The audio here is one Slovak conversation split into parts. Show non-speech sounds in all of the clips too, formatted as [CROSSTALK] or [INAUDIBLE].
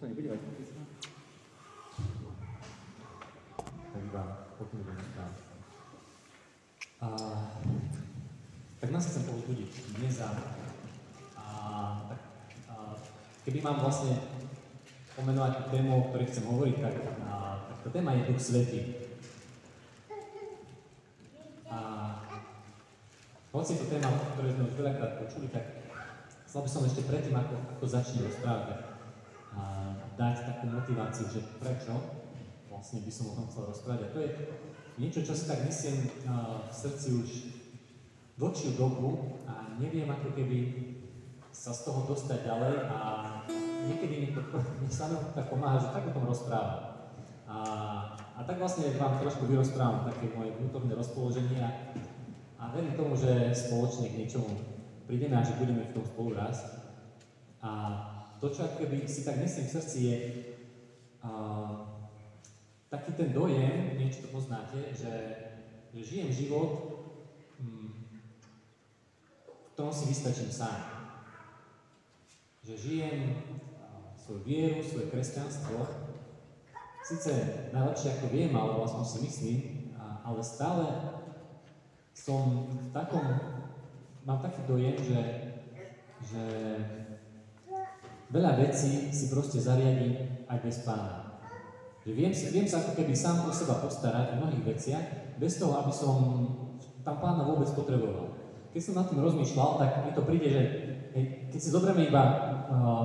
to nebude vadit? Tak iba potom budeme správať. A, tak nás chcem povzbudiť dnes a, a, a keby mám vlastne pomenovať tému, o ktorej chcem hovoriť, tak, a, tak tá téma je Duch Svetý. A hoci je to téma, o ktorej sme už veľakrát počuli, tak chcel by som ešte predtým, ako, ako začnem rozprávať, dať takú motiváciu, že prečo vlastne by som o tom chcel rozprávať. A to je niečo, čo si tak myslím v srdci už dlhšiu dobu a neviem ako keby sa z toho dostať ďalej a niekedy mi to [LAUGHS] mi samého tak pomáha, že tak o tom rozprávam. A, a tak vlastne vám trošku vyrozprávam také moje vnútorné rozpoloženie a, a verím tomu, že spoločne k niečomu prídeme a že budeme v tom spolu rásť. A to, čo keby si tak myslím v srdci je a, taký ten dojem, niečo to poznáte, že, že žijem život, hm, v ktorom si vystačím sám. Že žijem svoju vieru, svoje kresťanstvo, síce najlepšie ako viem, ale vlastne si myslím, ale stále som v takom, mám taký dojem, že, že veľa vecí si proste zariadím aj bez pána. Že viem, viem sa ako keby sám o seba postarať v mnohých veciach, bez toho, aby som tam pána vôbec potreboval. Keď som nad tým rozmýšľal, tak mi to príde, že keď si zoberieme iba uh,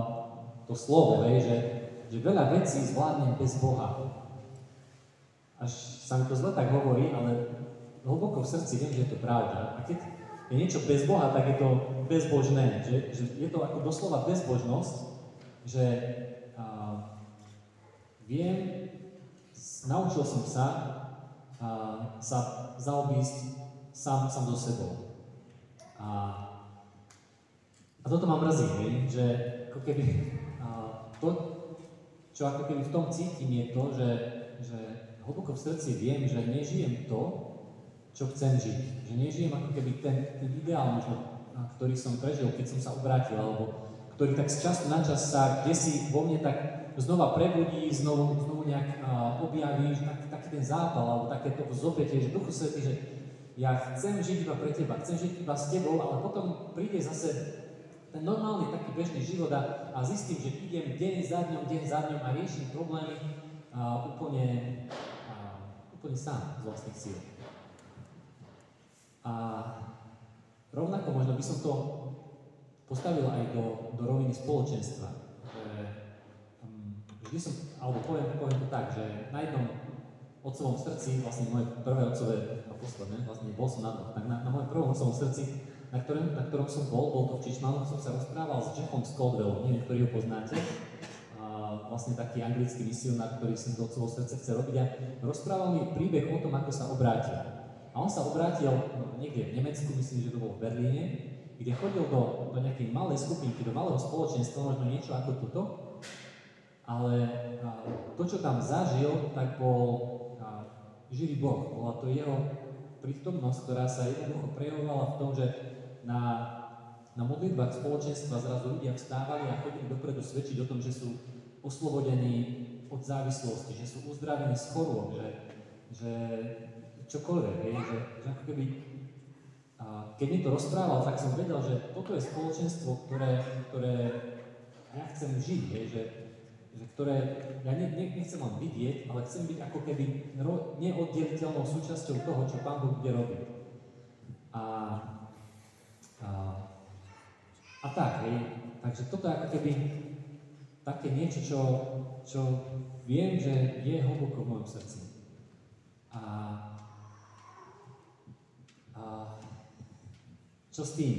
to slovo, hej, že, že veľa vecí zvládnem bez Boha. Až sa mi to zle tak hovorí, ale hlboko v srdci viem, že je to pravda. A keď je niečo bez Boha, tak je to bezbožné. Že, že je to ako doslova bezbožnosť, že uh, viem, naučil som sa uh, sa zaobísť sám, sám so sebou. A, a toto ma mrzí, hej, že ako keby uh, to, čo ako keby v tom cítim, je to, že, že hlboko v srdci viem, že nežijem to, čo chcem žiť. Že nežijem ako keby ten, ten ideál, možno, ktorý som prežil, keď som sa obrátil, alebo ktorý tak z času na čas sa kde si vo mne tak znova prebudí, znovu, znovu nejak uh, objaví, tak, taký ten zápal, alebo takéto zopätie, že Duchu Svetý, že ja chcem žiť iba pre teba, chcem žiť iba s tebou, ale potom príde zase ten normálny taký bežný život a, a zistím, že idem deň za dňom, deň za dňom a riešim problémy uh, úplne, uh, úplne sám z vlastných síl. A rovnako možno by som to postavil aj do, do roviny spoločenstva. Že, um, vždy som, alebo poviem, poviem to tak, že na jednom otcovom srdci, vlastne moje prvé otcové, a posledné, vlastne bol som na to, tak na, na mojom prvom otcovom srdci, na ktorom, na ktorom som bol, bol to v Čišmanu, som sa rozprával s Jeffom Scaldwellom, neviem, ktorý ho poznáte, vlastne taký anglický misionár, ktorý si do otcovho srdce chce robiť a rozprával mi príbeh o tom, ako sa obrátil. A on sa obrátil no, niekde v Nemecku, myslím, že to bolo v Berlíne, kde chodil do, do nejakej malej skupinky, do malého spoločenstva, možno niečo ako toto, ale to, čo tam zažil, tak bol živý Boh. Bola to jeho prítomnosť, ktorá sa jednoducho prejavovala v tom, že na, na modlitbách spoločenstva zrazu ľudia vstávali a chodili dopredu svedčiť o tom, že sú oslobodení od závislosti, že sú uzdravení z chorôb, že, že čokoľvek, hej, že, že ako keby a keď mi to rozprával, tak som vedel, že toto je spoločenstvo, ktoré, ktoré ja chcem žiť, je, že, že ktoré ja ne, ne, nechcem len vidieť, ale chcem byť ako keby neoddeliteľnou súčasťou toho, čo Pán Boh bude robiť. A, a, a tak, hej. Takže toto je ako keby také niečo, čo, čo viem, že je hlboko v mojom srdci. A, a čo s tým?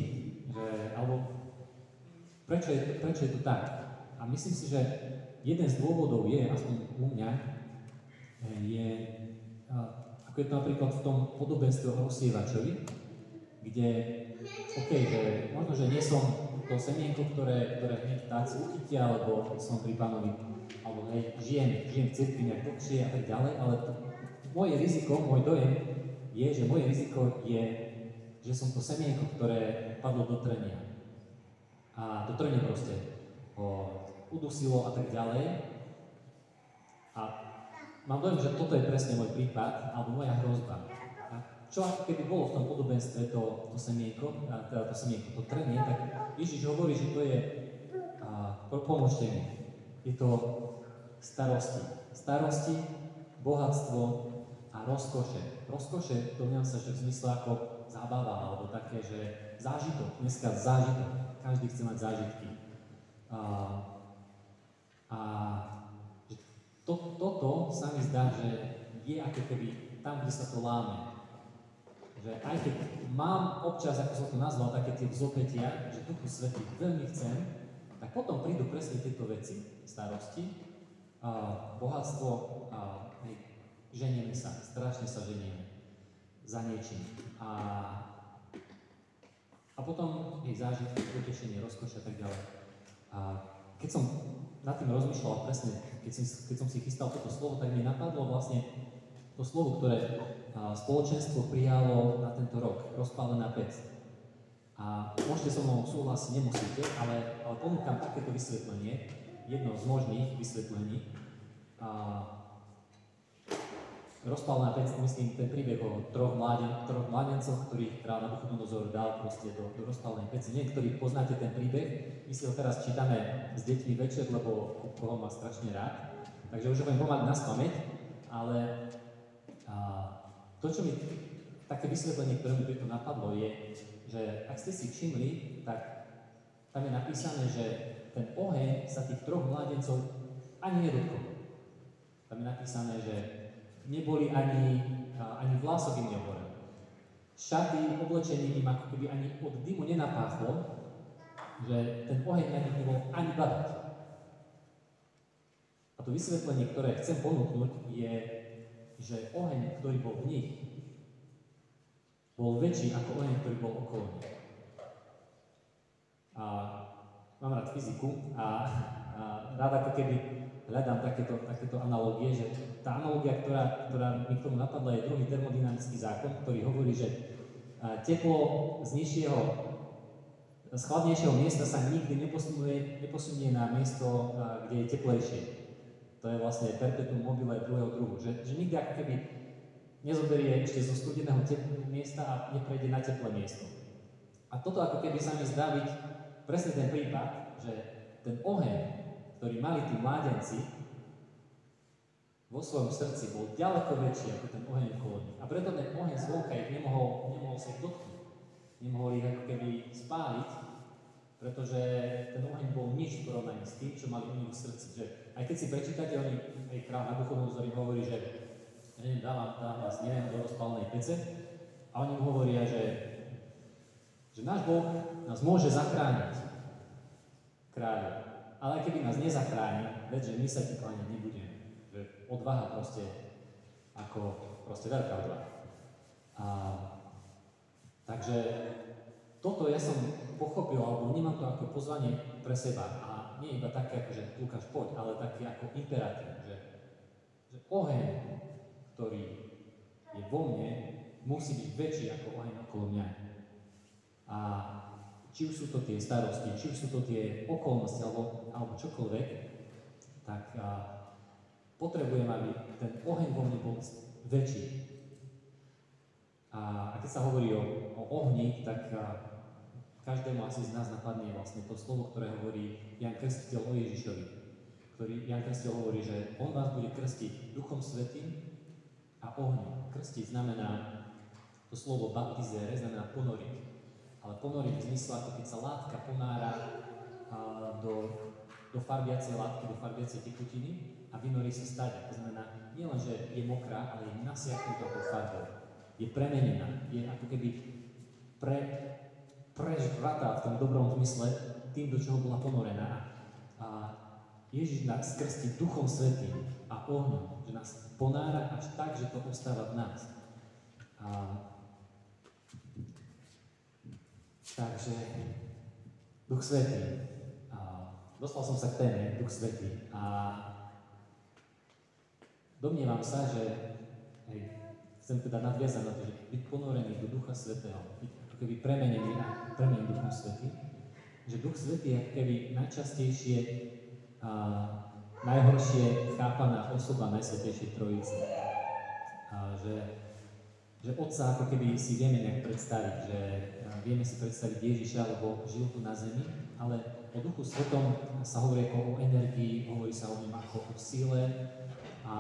Že, alebo prečo je, prečo je to tak? A myslím si, že jeden z dôvodov je, aspoň u mňa, je, ako je to napríklad v tom podobenstve o rozsievačovi, kde, OK, že možno, že nie som to semienko, ktoré, ktoré hneď vtáci uchytia, alebo som pri pánovi, alebo hej, žijem, žijem v cirkvi nejak dlhšie a tak ďalej, ale to, moje riziko, môj dojem je, že moje riziko je že som to semienko, ktoré padlo do trenia. A do trenia proste ho udusilo a tak ďalej. A mám dojem, že toto je presne môj prípad, alebo moja hrozba. A čo ako keby bolo v tom podobenstve to, to semienko, a teda to semienko, to trenie, tak Ježiš hovorí, že to je, a, pomôžte mi, je to starosti. Starosti, bohatstvo a rozkoše. Rozkoše, domňam sa, že v zmysle ako zábava, alebo také, že zážitok, dneska zážitok, každý chce mať zážitky. A, a že to, toto sa mi zdá, že je ako keby tam, kde sa to láme. Že aj keď mám občas, ako som to nazval, také tie vzopetia, že Duchu Svetý veľmi chcem, tak potom prídu presne tieto veci, starosti, a bohatstvo, a hej, ženieme sa, strašne sa ženieme za niečím. A, a potom jej zážitky, potešenie, rozkoš a tak ďalej. A keď som nad tým rozmýšľal presne, keď som, keď som si chystal toto slovo, tak mi napadlo vlastne to slovo, ktoré spoločenstvo prijalo na tento rok, rozpálená pec. A môžete so mnou súhlasiť, nemusíte, ale, ale ponúkam takéto vysvetlenie, jedno z možných vysvetlení. A rozpálená pec, myslím, ten príbeh o troch, mláden, troch mládencoch, ktorých král Nabuchodonozor dal proste do, do rozpálenej peci. Niektorí poznáte ten príbeh, my si ho teraz čítame s deťmi večer, lebo koho má strašne rád. Takže už ho budem pomáhať na spameť, ale a, to, čo mi, také vysvetlenie, ktoré mi to napadlo, je, že ak ste si všimli, tak tam je napísané, že ten oheň sa tých troch mládencov ani nedotkol. Tam je napísané, že neboli ani, ani vlások im nehorel. Šaty, oblečenie im ako keby ani od dymu nenapáchlo, že ten oheň na nich nebol ani badať. A to vysvetlenie, ktoré chcem ponúknuť, je, že oheň, ktorý bol v nich, bol väčší ako oheň, ktorý bol okolo nich. A mám rád fyziku a, a rád ako keby hľadám takéto, takéto analogie, že tá analogia, ktorá, ktorá mi k tomu napadla, je druhý termodynamický zákon, ktorý hovorí, že teplo z nižšieho, z chladnejšieho miesta sa nikdy neposunie, neposunie na miesto, kde je teplejšie. To je vlastne perpetuum mobile druhého druhu. Že, že nikdy ako keby nezoberie ešte zo studeného miesta a neprejde na teplé miesto. A toto ako keby sa mi zdá byť presne ten prípad, že ten oheň, ktorý mali tí mládenci, vo svojom srdci bol ďaleko väčší ako ten oheň okolo nich. A preto ten oheň zvonka ich nemohol, nemohol sa dotknúť. Nemohol ich ako keby spáliť, pretože ten oheň bol nič v porovnaní s tým, čo mali oni v srdci. Že aj keď si prečítate, oni, aj král Nabuchodonozor hovorí, že neviem, dáva, dáva vás, neviem, do rozpálnej pece a oni mu hovoria, že, že náš Boh nás môže zachrániť, kráľu. Ale keby nás nezachráni, veď, že my sa ti kláňať nebudeme. Že odvaha proste, ako proste veľká odvaha. A, takže toto ja som pochopil, alebo vnímam to ako pozvanie pre seba. A nie iba také, ako že Lukáš poď, ale taký ako imperatív, že, že oheň ktorý je vo mne, musí byť väčší ako oheň okolo mňa. A či už sú to tie starosti, či už sú to tie okolnosti alebo, alebo čokoľvek, tak a, potrebujem, aby ten oheň vo mne bol väčší. A, a keď sa hovorí o, o ohni, tak a, každému asi z nás napadne vlastne to slovo, ktoré hovorí Jan Krstiteľ o Ježišovi. Ktorý Jan Krstiteľ hovorí, že on vás bude krstiť Duchom Svetým a ohňom. Krstiť znamená, to slovo baptizere znamená ponoriť. Ale ponoriť v zmysle, ako keď sa látka ponára a, do, do farbiacej látky, do farbiacej tekutiny a vynorí sa stade. To znamená, nielen, že je mokrá, ale je nasiaknutá tou farbou. Je premenená, je ako keby pre, prežratá v tom dobrom zmysle tým, do čoho bola ponorená. A Ježiš nás krstí Duchom Svetým a ohňom, že nás ponára až tak, že to ostáva v nás. A, takže Duch Svetý. A, dostal som sa k téme Duch Svetý a domnievam sa, že hej, chcem teda nadviazať na to, že byť ponorený do Ducha Svetého, byť ako keby premenený a premenený Duchom Svetým, že Duch Svetý je keby najčastejšie a, najhoršie chápaná osoba Najsvetejšej Trojice. A, že, že Otca ako keby si vieme nejak predstaviť, že vieme si predstaviť Ježiša, lebo žil tu na zemi, ale o Duchu Svetom sa hovorí ako o energii, hovorí sa o ňom ako o síle a,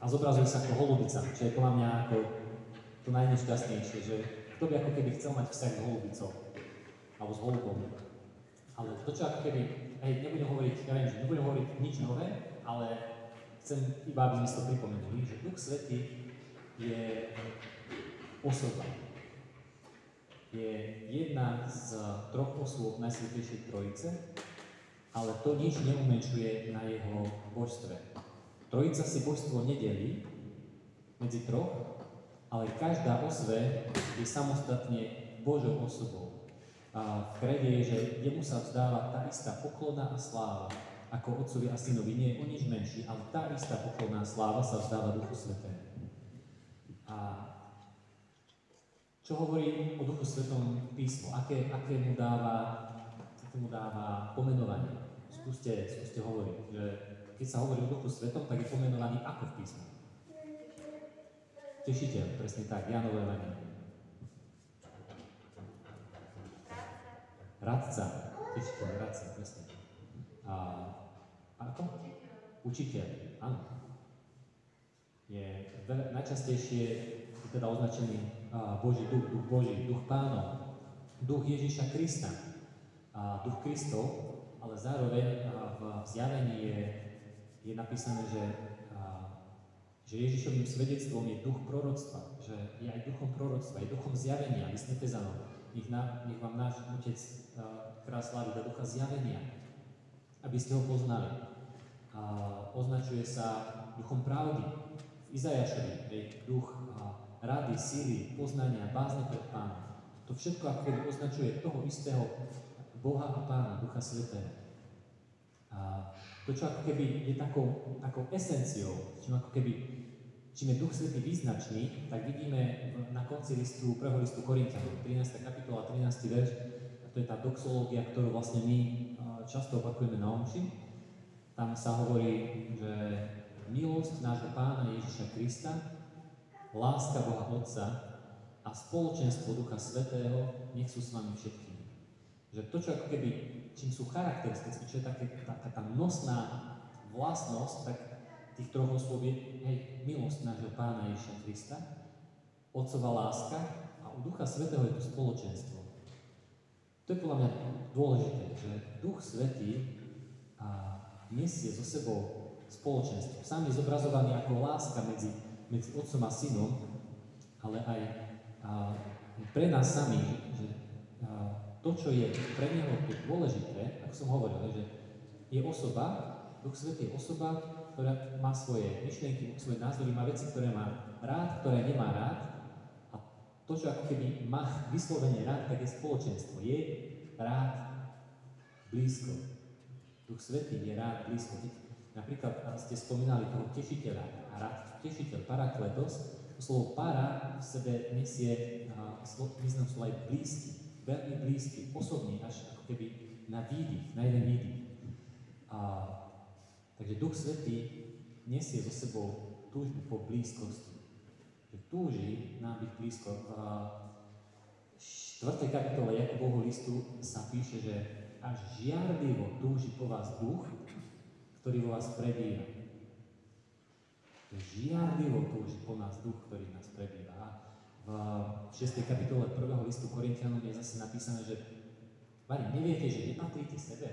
a zobrazuje sa ako holubica, čo je podľa mňa ako to najnešťastnejšie, že kto by ako keby chcel mať vzťah s holubicou alebo s holubom. Ale to, čo ako keby, hej, nebudem hovoriť, ja viem, že nebudem hovoriť nič nové, ale chcem iba, aby sme si to pripomenuli, že Duch Svetý je osoba. Je jedna z troch osôb Najsvetejšej Trojice, ale to nič neumenšuje na jeho božstve. Trojica si božstvo nedelí medzi troch, ale každá osve je samostatne Božou osobou a v krede je, že jemu sa vzdáva tá istá poklona a sláva, ako otcovi a synovi. Nie je o nič menší, ale tá istá poklona a sláva sa vzdáva Duchu Svetému. A čo hovorí o Duchu Svetom písmo? Aké, aké, mu dáva, aké mu dáva pomenovanie? Skúste, skúste hovoriť, že keď sa hovorí o Duchu Svetom, tak je pomenovaný ako v písme? Tešiteľ, presne tak, Janové Evangelium. radca, tešiteľ, radca, presne. A, ako? Učiteľ, áno. Je najčastejšie teda označený Boží duch, duch Boží, duch pánov, duch Ježíša Krista, duch Kristov, ale zároveň v zjavení je, je napísané, že, že Ježišovým svedectvom je duch proroctva, že je aj duchom proroctva, je duchom zjavenia, list Efezanom. Nech, na, nech vám náš Otec slávy, dá ducha zjavenia, aby ste ho poznali. A označuje sa duchom pravdy. Izajašovi je duch rady, síly, poznania, bázne pred pánom. To všetko ako označuje toho istého Boha a Pána, Ducha Svetého. A to, čo ako keby je takou, takou esenciou, čím ako keby čím je Duch Svetý význačný, tak vidíme na konci listu, prvého listu Korintianom, 13. kapitola, 13. verš, to je tá doxológia, ktorú vlastne my často opakujeme na omši. Tam sa hovorí, že milosť nášho pána Ježiša Krista, láska Boha Otca a spoločenstvo Ducha Svetého nech sú s vami všetkými. Že to, čo ako keby, čím sú charakteristické, čo je také, taká tá nosná vlastnosť, tak tých troch osôb je hej, milosť nášho pána Ježiša Krista, Otcová láska a u Ducha Svetého je to spoločenstvo. To je podľa mňa dôležité, že Duch Svetý a nesie so sebou spoločenstvo. Sám je zobrazovaný ako láska medzi, medzi otcom a synom, ale aj a, pre nás sami, že a, to, čo je pre neho dôležité, ako som hovoril, že je osoba, Duch Svetý je osoba, ktorá má svoje myšlienky, svoje názory, má veci, ktoré má rád, ktoré nemá rád, to, čo ako keby má vyslovene rád, tak je spoločenstvo. Je rád blízko. Duch Svetý je rád blízko. Napríklad ste spomínali toho tešiteľa. A tešiteľ, parakletos, slovo para v sebe nesie význam slova aj blízky, veľmi blízky, osobný, až ako keby na výdych, na jeden výdych. A, takže Duch Svetý nesie so sebou túžbu po blízkosti že túži nám byť blízko. V 4. kapitole Jakubovho listu sa píše, že až žiarlivo túži po vás duch, ktorý vo vás prebýva. Žiarlivo túži po nás duch, ktorý nás prebýva. V 6. kapitole 1. listu Korintianom je zase napísané, že Mari, neviete, že nepatríte sebe?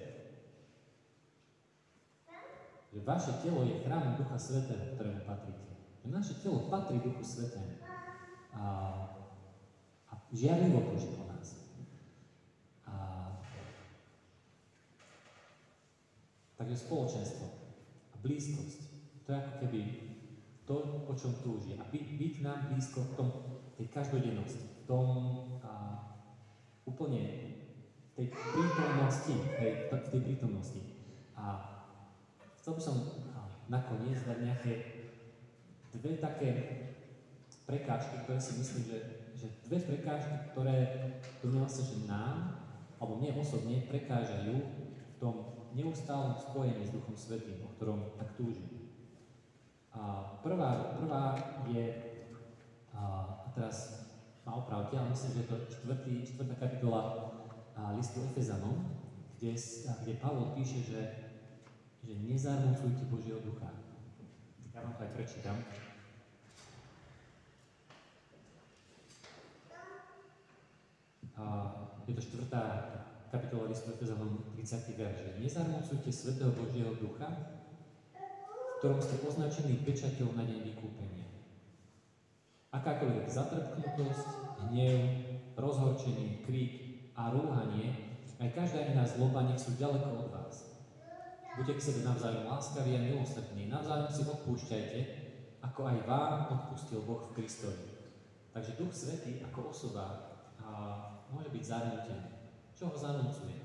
Že vaše telo je chrám Ducha Svetého, ktorému patríte. Naše telo patrí Duchu Svetému. A, a žiarlivo túži po nás. A, takže spoločenstvo a blízkosť. To je ako keby to, o čom túži. A byť, byť nám blízko v tom, tej každodennosti, v tom a, úplne tej prítomnosti, tej, tej prítomnosti. A chcel by som nakoniec dať nejaké dve také prekážky, ktoré si myslím, že, že dve prekážky, ktoré domnievam sa, že nám, alebo mne osobne, prekážajú v tom neustálom spojení s Duchom Svetým, o ktorom tak túžim. A prvá, prvá je, a, a teraz ma opravte, ale myslím, že je to čtvrtý, čtvrtá kapitola a, listu Efezanom, kde, kde Pavol píše, že, že nezarmúcujte Božieho ducha. Ja vám to aj prečítam. A je to štvrtá kapitola listu Efezanom 30. verš, že nezarmúcujte Svetého Božieho ducha, v ktorom ste označení pečaťou na deň vykúpenia. Akákoľvek zatrpknutosť, hnev, rozhorčenie, krík a rúhanie, aj každá iná zloba nech sú ďaleko od vás. Buďte k sebe navzájom láskaví a milosrdní, navzájom si odpúšťajte, ako aj vám odpustil Boh v Kristovi. Takže Duch Svetý ako osoba a, môže byť zarmútený. Čo ho zanúcuje?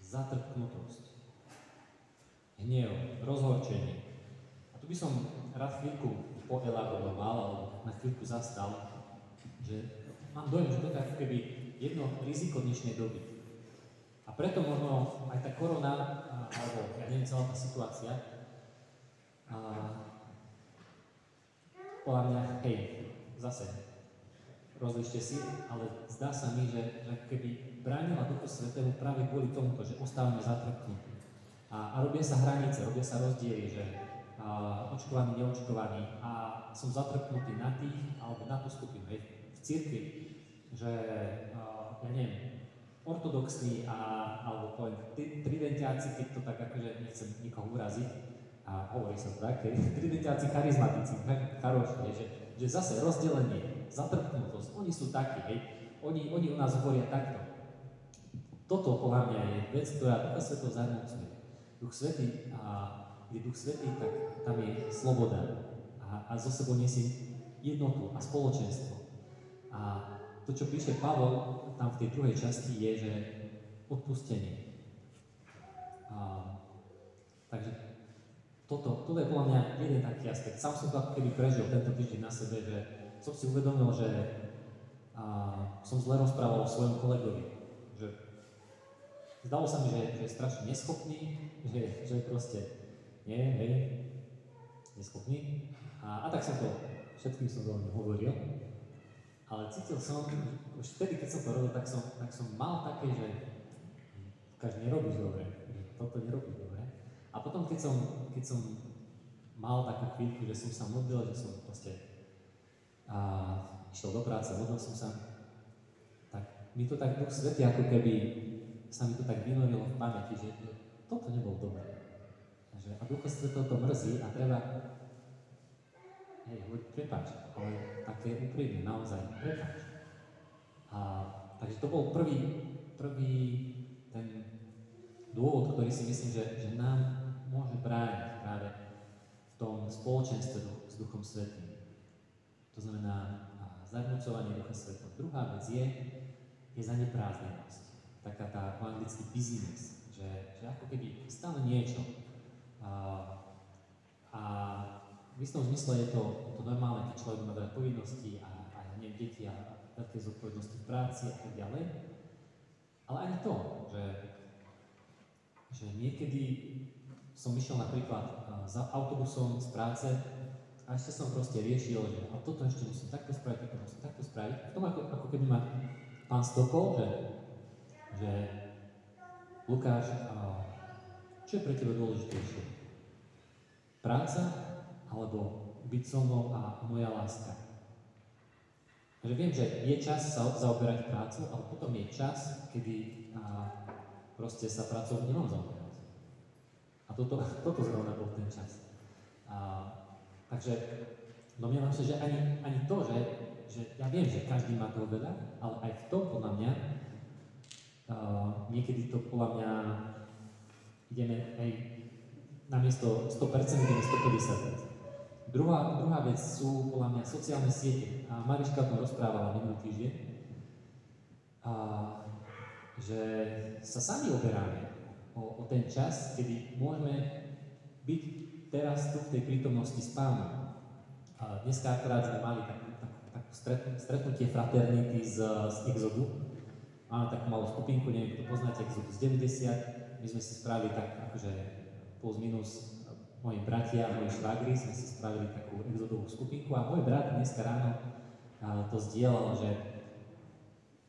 Zatrpknutosť, hnev, rozhorčenie. A tu by som rád chvíľku poelaboroval, alebo na chvíľku zastal, že mám dojem, že to je keby jedno riziko dnešnej doby. A preto možno aj tá korona, alebo ja neviem, celá tá situácia, a, podľa mňa, hej, zase, rozlište si, ale zdá sa mi, že, že keby bránila Duchu Svetého práve kvôli tomuto, že ostávame zatrpnutí. A, a robia sa hranice, robia sa rozdiely, že a, očkovaný, neočkovaný a som zatrpnutý na tých alebo na tú skupinu, hej, v cirkvi, že a, ja neviem, ortodoxní a, alebo poviem, tridentiáci, keď to tak akože nechcem nikoho uraziť, a hovorí sa to tak, [LAUGHS] tridentiáci charizmatici, charoši, že, že zase rozdelenie, zatrpnutosť. Oni sú takí, hej. Oni, oni u nás hovoria takto. Toto podľa mňa je vec, ktorá Ducha Svetého zarmúcuje. Duch Svetý, a kde Duch Svetý, tak tam je sloboda. A, a zo sebou nesie jednotu a spoločenstvo. A to, čo píše Pavol tam v tej druhej časti, je, že odpustenie. A, takže toto, toto je podľa mňa jeden taký aspekt. Sám som to keby prežil tento týždeň na sebe, že som si uvedomil, že a, som zle rozprával o svojom kolegovi. Že zdalo sa mi, že, že je strašne neschopný, že, že proste nie, hej, neschopný. A, a tak som to, všetkým som to hovoril. Ale cítil som, už vtedy, keď som to robil, tak som, tak som mal také, že každý nerobíš dobre, toto nerobíš dobre. A potom, keď som, keď som mal takú chvíľku, že som sa modlil, že som proste a išiel do práce, modlil som sa, tak mi to tak Duch Svetý ako keby sa mi to tak vynorilo v pamäti, že, toto nebolo dobré. Takže, a Ducha Svetého to mrzí a treba hej, prepáč, ale také úprimne, naozaj, prepáč. A, takže to bol prvý, prvý ten dôvod, ktorý si myslím, že, že nám môže brániť práve v tom spoločenstve s Duchom Svetým. To znamená zarmúcovanie Ducha Svetov. Druhá vec je, je zaneprázdnenosť. Taká tá po anglicky busyness, že, že ako keby stále niečo. A, a v istom zmysle je to, to normálne, keď človek má veľa povinností a, a neviem, deti a veľké zodpovednosti v práci a tak ďalej. Ale ani to, že, že niekedy som išiel napríklad za autobusom z práce a ešte som proste riešil, že a toto ešte musím takto spraviť, toto musím takto spraviť. V tom ako, ako keby ma pán stokol, že, že Lukáš, a čo je pre teba dôležitejšie? Práca alebo byť so mnou a moja láska? Takže viem, že je čas sa zaoberať prácu, ale potom je čas, kedy a, proste sa prácou nemám zaoberať. A toto, [LAUGHS] toto zrovna bol ten čas. A, Takže domnievam sa, že ani, ani to, že, že ja viem, že každý má toho veľa, ale aj v tom podľa mňa uh, niekedy to podľa mňa ideme aj namiesto 100% ideme 150%. Druhá, druhá vec sú podľa mňa sociálne siete. A Mariška o tom rozprávala minulý týždeň. A, že sa sami oberáme o, o ten čas, kedy môžeme byť teraz tu v tej prítomnosti s pánom. Dneska akorát sme mali takú, takú, takú stretnutie fraternity z, z Exodu. Máme takú malú skupinku, neviem, kto poznáte Exodus 90, my sme si spravili tak, akože plus minus moji bratia a moji švagri sme si spravili takú exodovú skupinku a môj brat dneska ráno to zdieľal, že,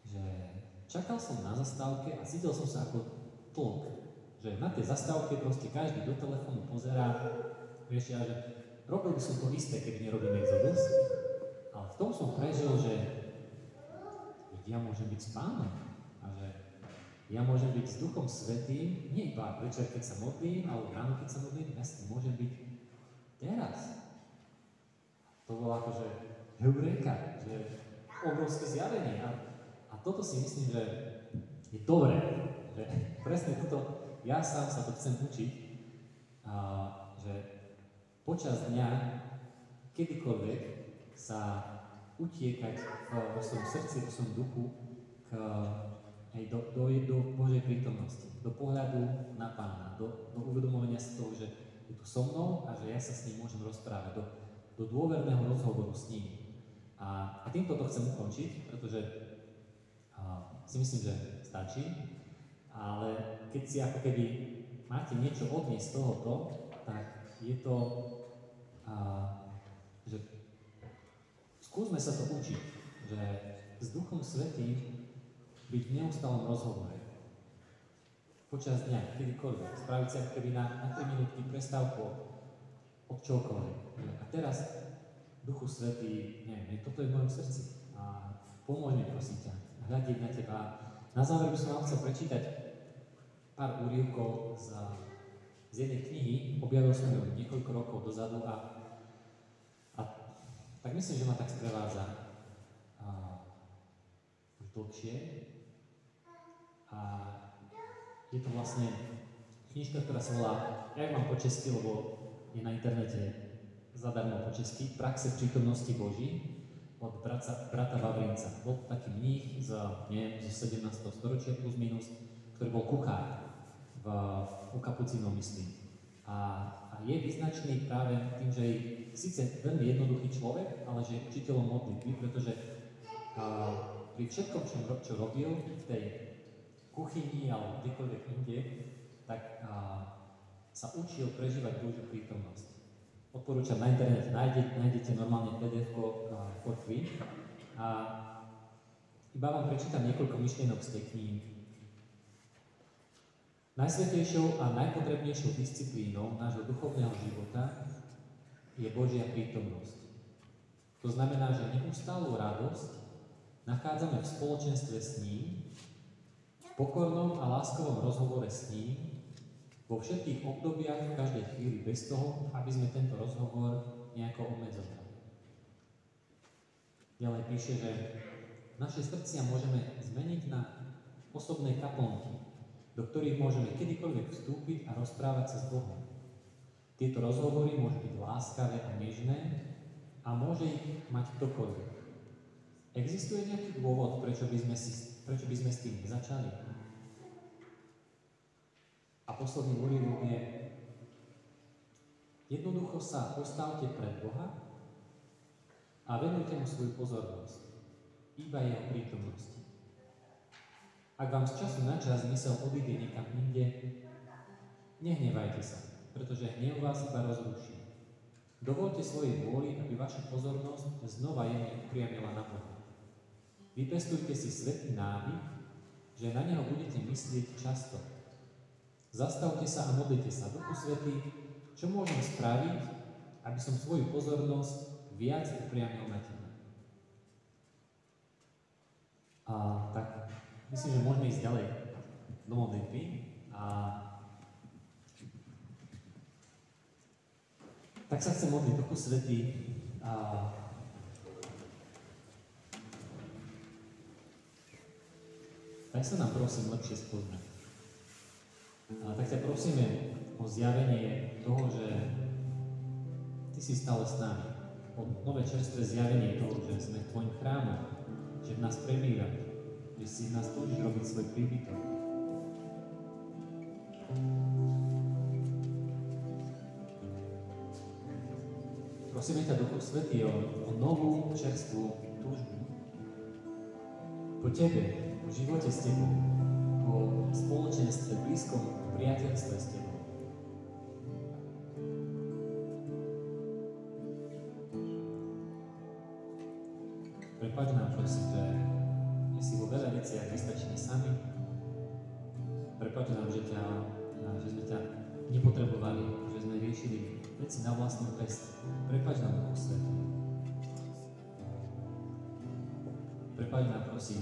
že čakal som na zastávke a cítil som sa ako tlk. Že na tej zastávke proste každý do telefónu pozerá, vieš, ja, že robil by som to isté, keby nerobím exodus, ale v tom som prežil, že ja môžem byť s pánom a že ja môžem byť s Duchom Svetým, nie iba večer, keď sa modlím, alebo ráno, keď sa modlím, ja s môžem byť teraz. To bolo akože heureka, že obrovské zjavenie. A, a toto si myslím, že je dobré, že presne toto, ja sám sa to chcem učiť, a, že počas dňa, kedykoľvek sa utiekať vo svojom srdci, vo svojom duchu k, aj do, do, do Božej prítomnosti, do pohľadu na Pána, do, do uvedomovania si toho, že je tu so mnou a že ja sa s ním môžem rozprávať, do, do dôverného rozhovoru s ním. A, a týmto to chcem ukončiť, pretože a, si myslím, že stačí, ale keď si ako keby máte niečo odniesť z tohoto, tak je to, a, že Skúsme sa to učiť, že s Duchom Svetým byť v neustálom rozhovore. Počas dňa, kedykoľvek, spraviť sa keby na, na 3 minútky prestávku od čokoľvek. A teraz, Duchu Svetý, neviem, toto je v mojom srdci. A pomôž mi, prosím ťa, hľadiť na teba. Na záver by som vám chcel prečítať pár úrivkov z, z jednej knihy. Objavil som ju niekoľko rokov dozadu a tak myslím, že ma tak sprevádza a, už dlhšie. A je to vlastne knižka, ktorá sa volá, ja mám po česky, lebo je na internete zadarmo po česky, Praxe prítomnosti Boží od brata, brata Vavrinca. Bol taký mních z, neviem, zo 17. storočia plus minus, ktorý bol kuchár v, u kapucínov, myslím. A je vyznačný práve tým, že je síce veľmi jednoduchý človek, ale že je učiteľom modlitby, pretože a, pri všetkom, čo, čo robil v tej kuchyni alebo kdekoľvek inde, tak a, sa učil prežívať Božiu prítomnosť. Odporúčam na internet, nájdete, nájdete normálne pdf for free. A iba vám prečítam niekoľko myšlienok z tej knihy. Najsvetejšou a najpotrebnejšou disciplínou nášho duchovného života je Božia prítomnosť. To znamená, že neustálu radosť nachádzame v spoločenstve s ním, v pokornom a láskovom rozhovore s ním, vo všetkých obdobiach v každej chvíli bez toho, aby sme tento rozhovor nejako obmedzovali. Ďalej píše, že naše srdcia môžeme zmeniť na osobné kaplnky, do ktorých môžeme kedykoľvek vstúpiť a rozprávať sa s Bohom. Tieto rozhovory môžu byť láskavé a nežné a môže ich mať ktokoľvek. Existuje nejaký dôvod, prečo by sme, si, prečo by sme s tým nezačali? A posledný úryvok je Jednoducho sa postavte pred Boha a venujte mu svoju pozornosť, iba jeho prítomnosti. Ak vám z času na čas mysel odíde niekam inde, nehnevajte sa pretože hnev vás iba rozruší. Dovolte svojej vôli, aby vaša pozornosť znova jemne upriamila na Boha. Vypestujte si svetý návyk, že na Neho budete myslieť často. Zastavte sa a modlite sa, Duchu Svetý, čo môžem spraviť, aby som svoju pozornosť viac upriamil na Teba. A tak myslím, že môžeme ísť ďalej do modlitby a Tak sa chcem modliť, Duchu Svetý, a tak sa nám prosím lepšie spoznať. A tak ťa prosíme o zjavenie toho, že Ty si stále s nami. O nové čerstvé zjavenie toho, že sme Tvojim chrámom, že v nás prebýva, že si nás túžiš robiť svoj príbytok. Prosíme ťa, Duchu Svetý, o, o novú, čerstvú túžbu. Po Tebe, o živote s Tebou, o spoločenstve blízkom priateľstve s Tebou. Prepač nám prosím, že si vo veľa veciach vystačíme sami. Prepač nám, že, ťa, že sme ťa nepotrebovali, že sme riešili veci na vlastnú pest. Prepač nám, Duchu Svetý. Prepač nám, prosím,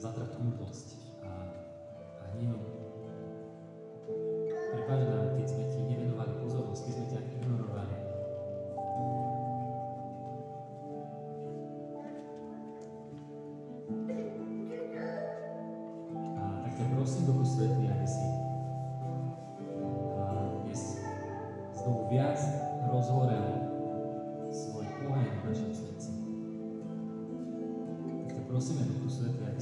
za trpnútlosť prosíme, Duchu Svetý, aby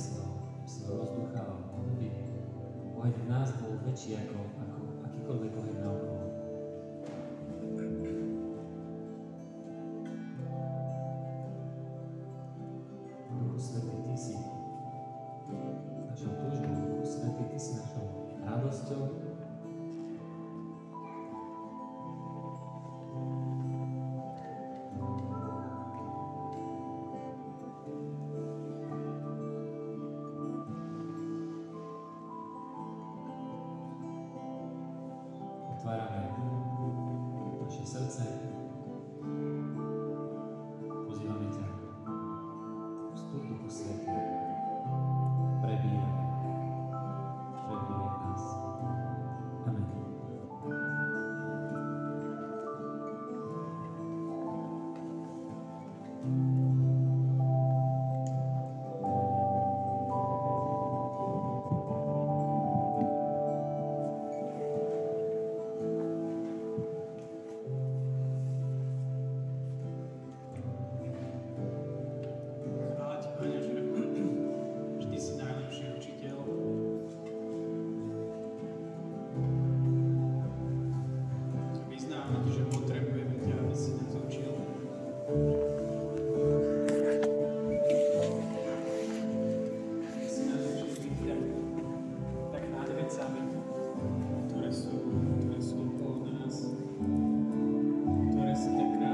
si ho rozdúchal, aby oheň v nás bol väčší ako, ako akýkoľvek oheň na okolo. Duchu Svetý, Ty si